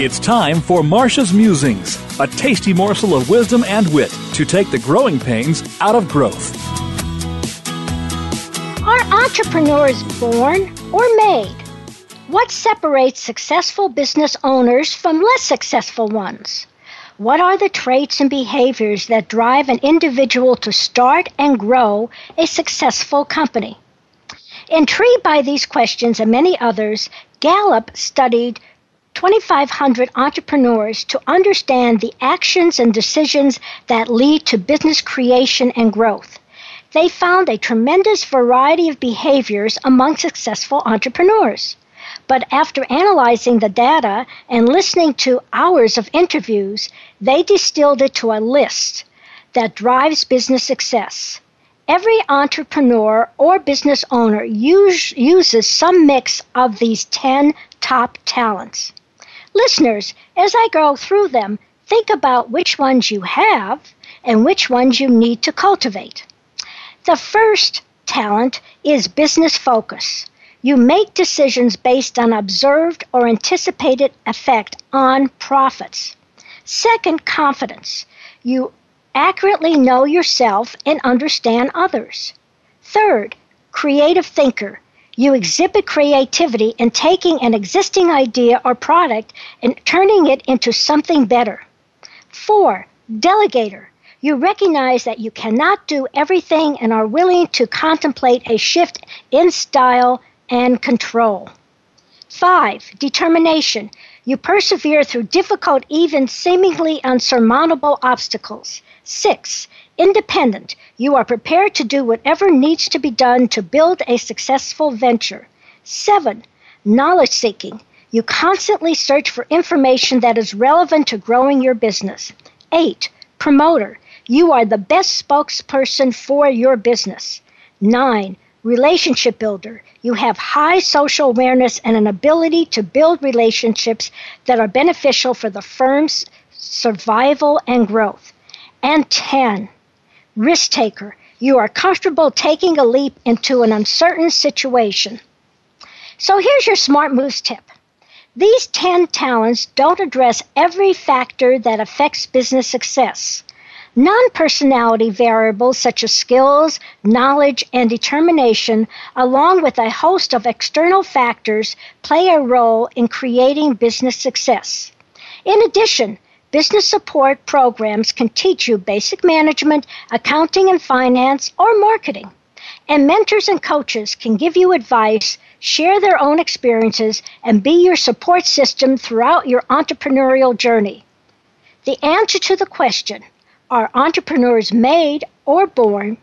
It's time for Marcia's Musings, a tasty morsel of wisdom and wit to take the growing pains out of growth. Are entrepreneurs born or made? What separates successful business owners from less successful ones? What are the traits and behaviors that drive an individual to start and grow a successful company? Intrigued by these questions and many others, Gallup studied 2,500 entrepreneurs to understand the actions and decisions that lead to business creation and growth. They found a tremendous variety of behaviors among successful entrepreneurs. But after analyzing the data and listening to hours of interviews, they distilled it to a list that drives business success. Every entrepreneur or business owner use, uses some mix of these 10 top talents. Listeners, as I go through them, think about which ones you have and which ones you need to cultivate. The first talent is business focus. You make decisions based on observed or anticipated effect on profits. Second, confidence. You accurately know yourself and understand others. Third, creative thinker. You exhibit creativity in taking an existing idea or product and turning it into something better. Four, delegator. You recognize that you cannot do everything and are willing to contemplate a shift in style and control. Five, determination. You persevere through difficult, even seemingly unsurmountable obstacles. Six, independent. You are prepared to do whatever needs to be done to build a successful venture. Seven, knowledge seeking. You constantly search for information that is relevant to growing your business. Eight, promoter. You are the best spokesperson for your business. Nine, relationship builder. You have high social awareness and an ability to build relationships that are beneficial for the firm's survival and growth. And 10, risk taker. You are comfortable taking a leap into an uncertain situation. So here's your smart moves tip. These 10 talents don't address every factor that affects business success. Non personality variables such as skills, knowledge, and determination, along with a host of external factors, play a role in creating business success. In addition, business support programs can teach you basic management, accounting and finance, or marketing. And mentors and coaches can give you advice, share their own experiences, and be your support system throughout your entrepreneurial journey. The answer to the question, are entrepreneurs made or born?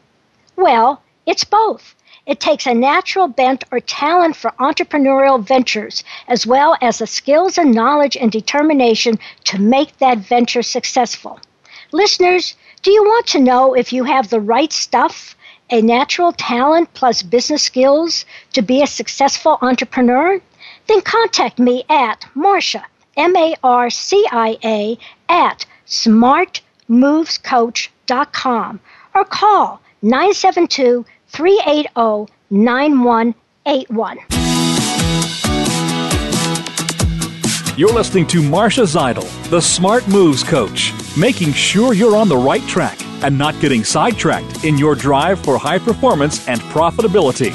Well, it's both. It takes a natural bent or talent for entrepreneurial ventures, as well as the skills and knowledge and determination to make that venture successful. Listeners, do you want to know if you have the right stuff, a natural talent plus business skills to be a successful entrepreneur? Then contact me at Marcia, M A R C I A, at smart movescoach.com or call 972 380 9181. You're listening to Marcia Zidle, the Smart Moves Coach, making sure you're on the right track and not getting sidetracked in your drive for high performance and profitability.